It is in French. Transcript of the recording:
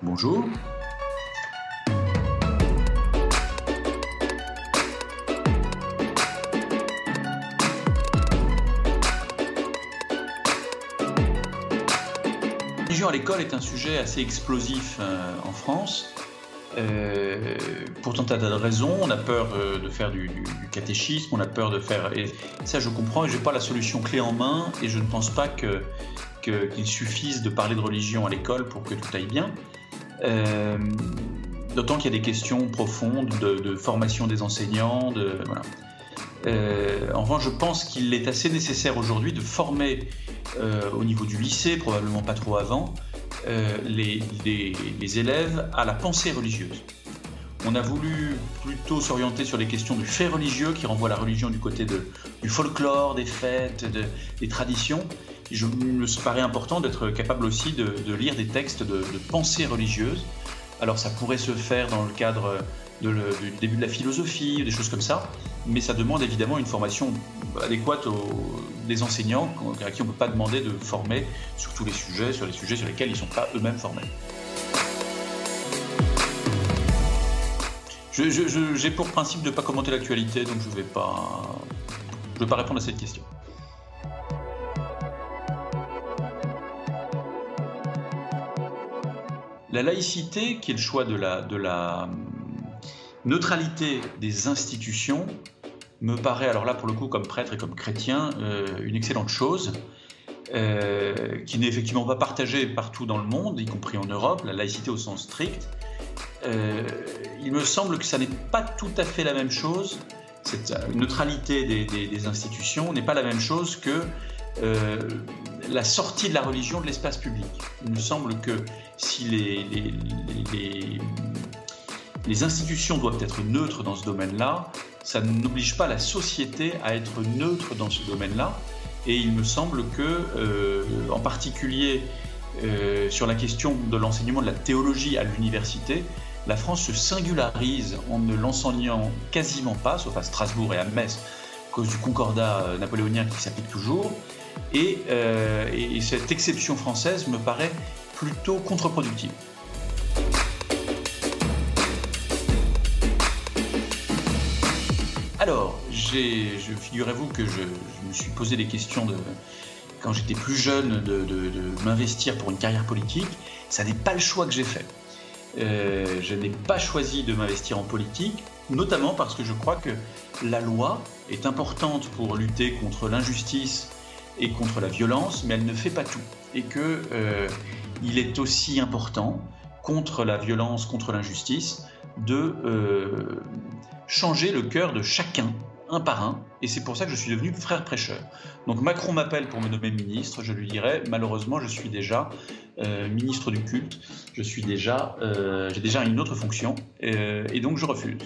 Bonjour. Religion à l'école est un sujet assez explosif euh, en France. Euh, pour tant de raisons, on a peur de faire du, catéchisme, on a peur de faire. Et ça, je comprends, et je n'ai pas la solution clé en main, et je ne pense pas que, qu'il suffise de parler de religion à l'école pour que tout aille bien. Euh, d'autant qu'il y a des questions profondes de, formation des enseignants. De, voilà. en revanche, je pense qu'il est assez nécessaire aujourd'hui de former au niveau du lycée, probablement pas trop avant, euh, les, élèves à la pensée religieuse. On a voulu plutôt s'orienter sur les questions du fait religieux qui renvoie la religion du côté du folklore, des fêtes, des traditions. Je, me paraît important d'être capable aussi de, lire des textes de, pensée religieuse. Alors ça pourrait se faire dans le cadre du début de la philosophie, des choses comme ça, mais ça demande évidemment une formation adéquate des enseignants à qui on ne peut pas demander de former sur tous les sujets, sur les sujets sur lesquels ils ne sont pas eux-mêmes formés. J'ai pour principe de ne pas commenter l'actualité, donc je ne vais pas répondre à cette question. La laïcité, qui est le choix de la, la neutralité des institutions, me paraît, alors là pour le coup comme prêtre et comme chrétien, euh, une excellente chose, euh, qui n'est effectivement pas partagée partout dans le monde, y compris en Europe, la laïcité au sens strict. Euh, il me semble que ça n'est pas tout à fait la même chose, cette neutralité des, institutions n'est pas la même chose que la sortie de la religion de l'espace public. Il me semble que si les, les, les institutions doivent être neutres dans ce domaine-là, ça n'oblige pas la société à être neutre dans ce domaine-là. Et il me semble que, euh, en particulier euh, sur la question de l'enseignement de la théologie à l'université, la France se singularise en ne l'enseignant quasiment pas, sauf à Strasbourg et à Metz, à cause du concordat euh, napoléonien qui s'applique toujours. et, cette exception française me paraît plutôt contre-productive. Alors, figurez-vous que je, me suis posé des questions quand j'étais plus jeune de, m'investir pour une carrière politique. Ça n'est pas le choix que j'ai fait. Euh, je n'ai pas choisi de m'investir en politique, notamment parce que je crois que la loi est importante pour lutter contre l'injustice et contre la violence, mais elle ne fait pas tout. Et que euh, il est aussi important contre la violence, contre l'injustice, de euh, changer le cœur de chacun, un par un, et c'est pour ça que je suis devenu frère prêcheur. Donc Macron m'appelle pour me nommer ministre, je lui dirais malheureusement je suis déjà euh, ministre du culte, je suis déjà, euh, j'ai déjà une autre fonction, et donc je refuse.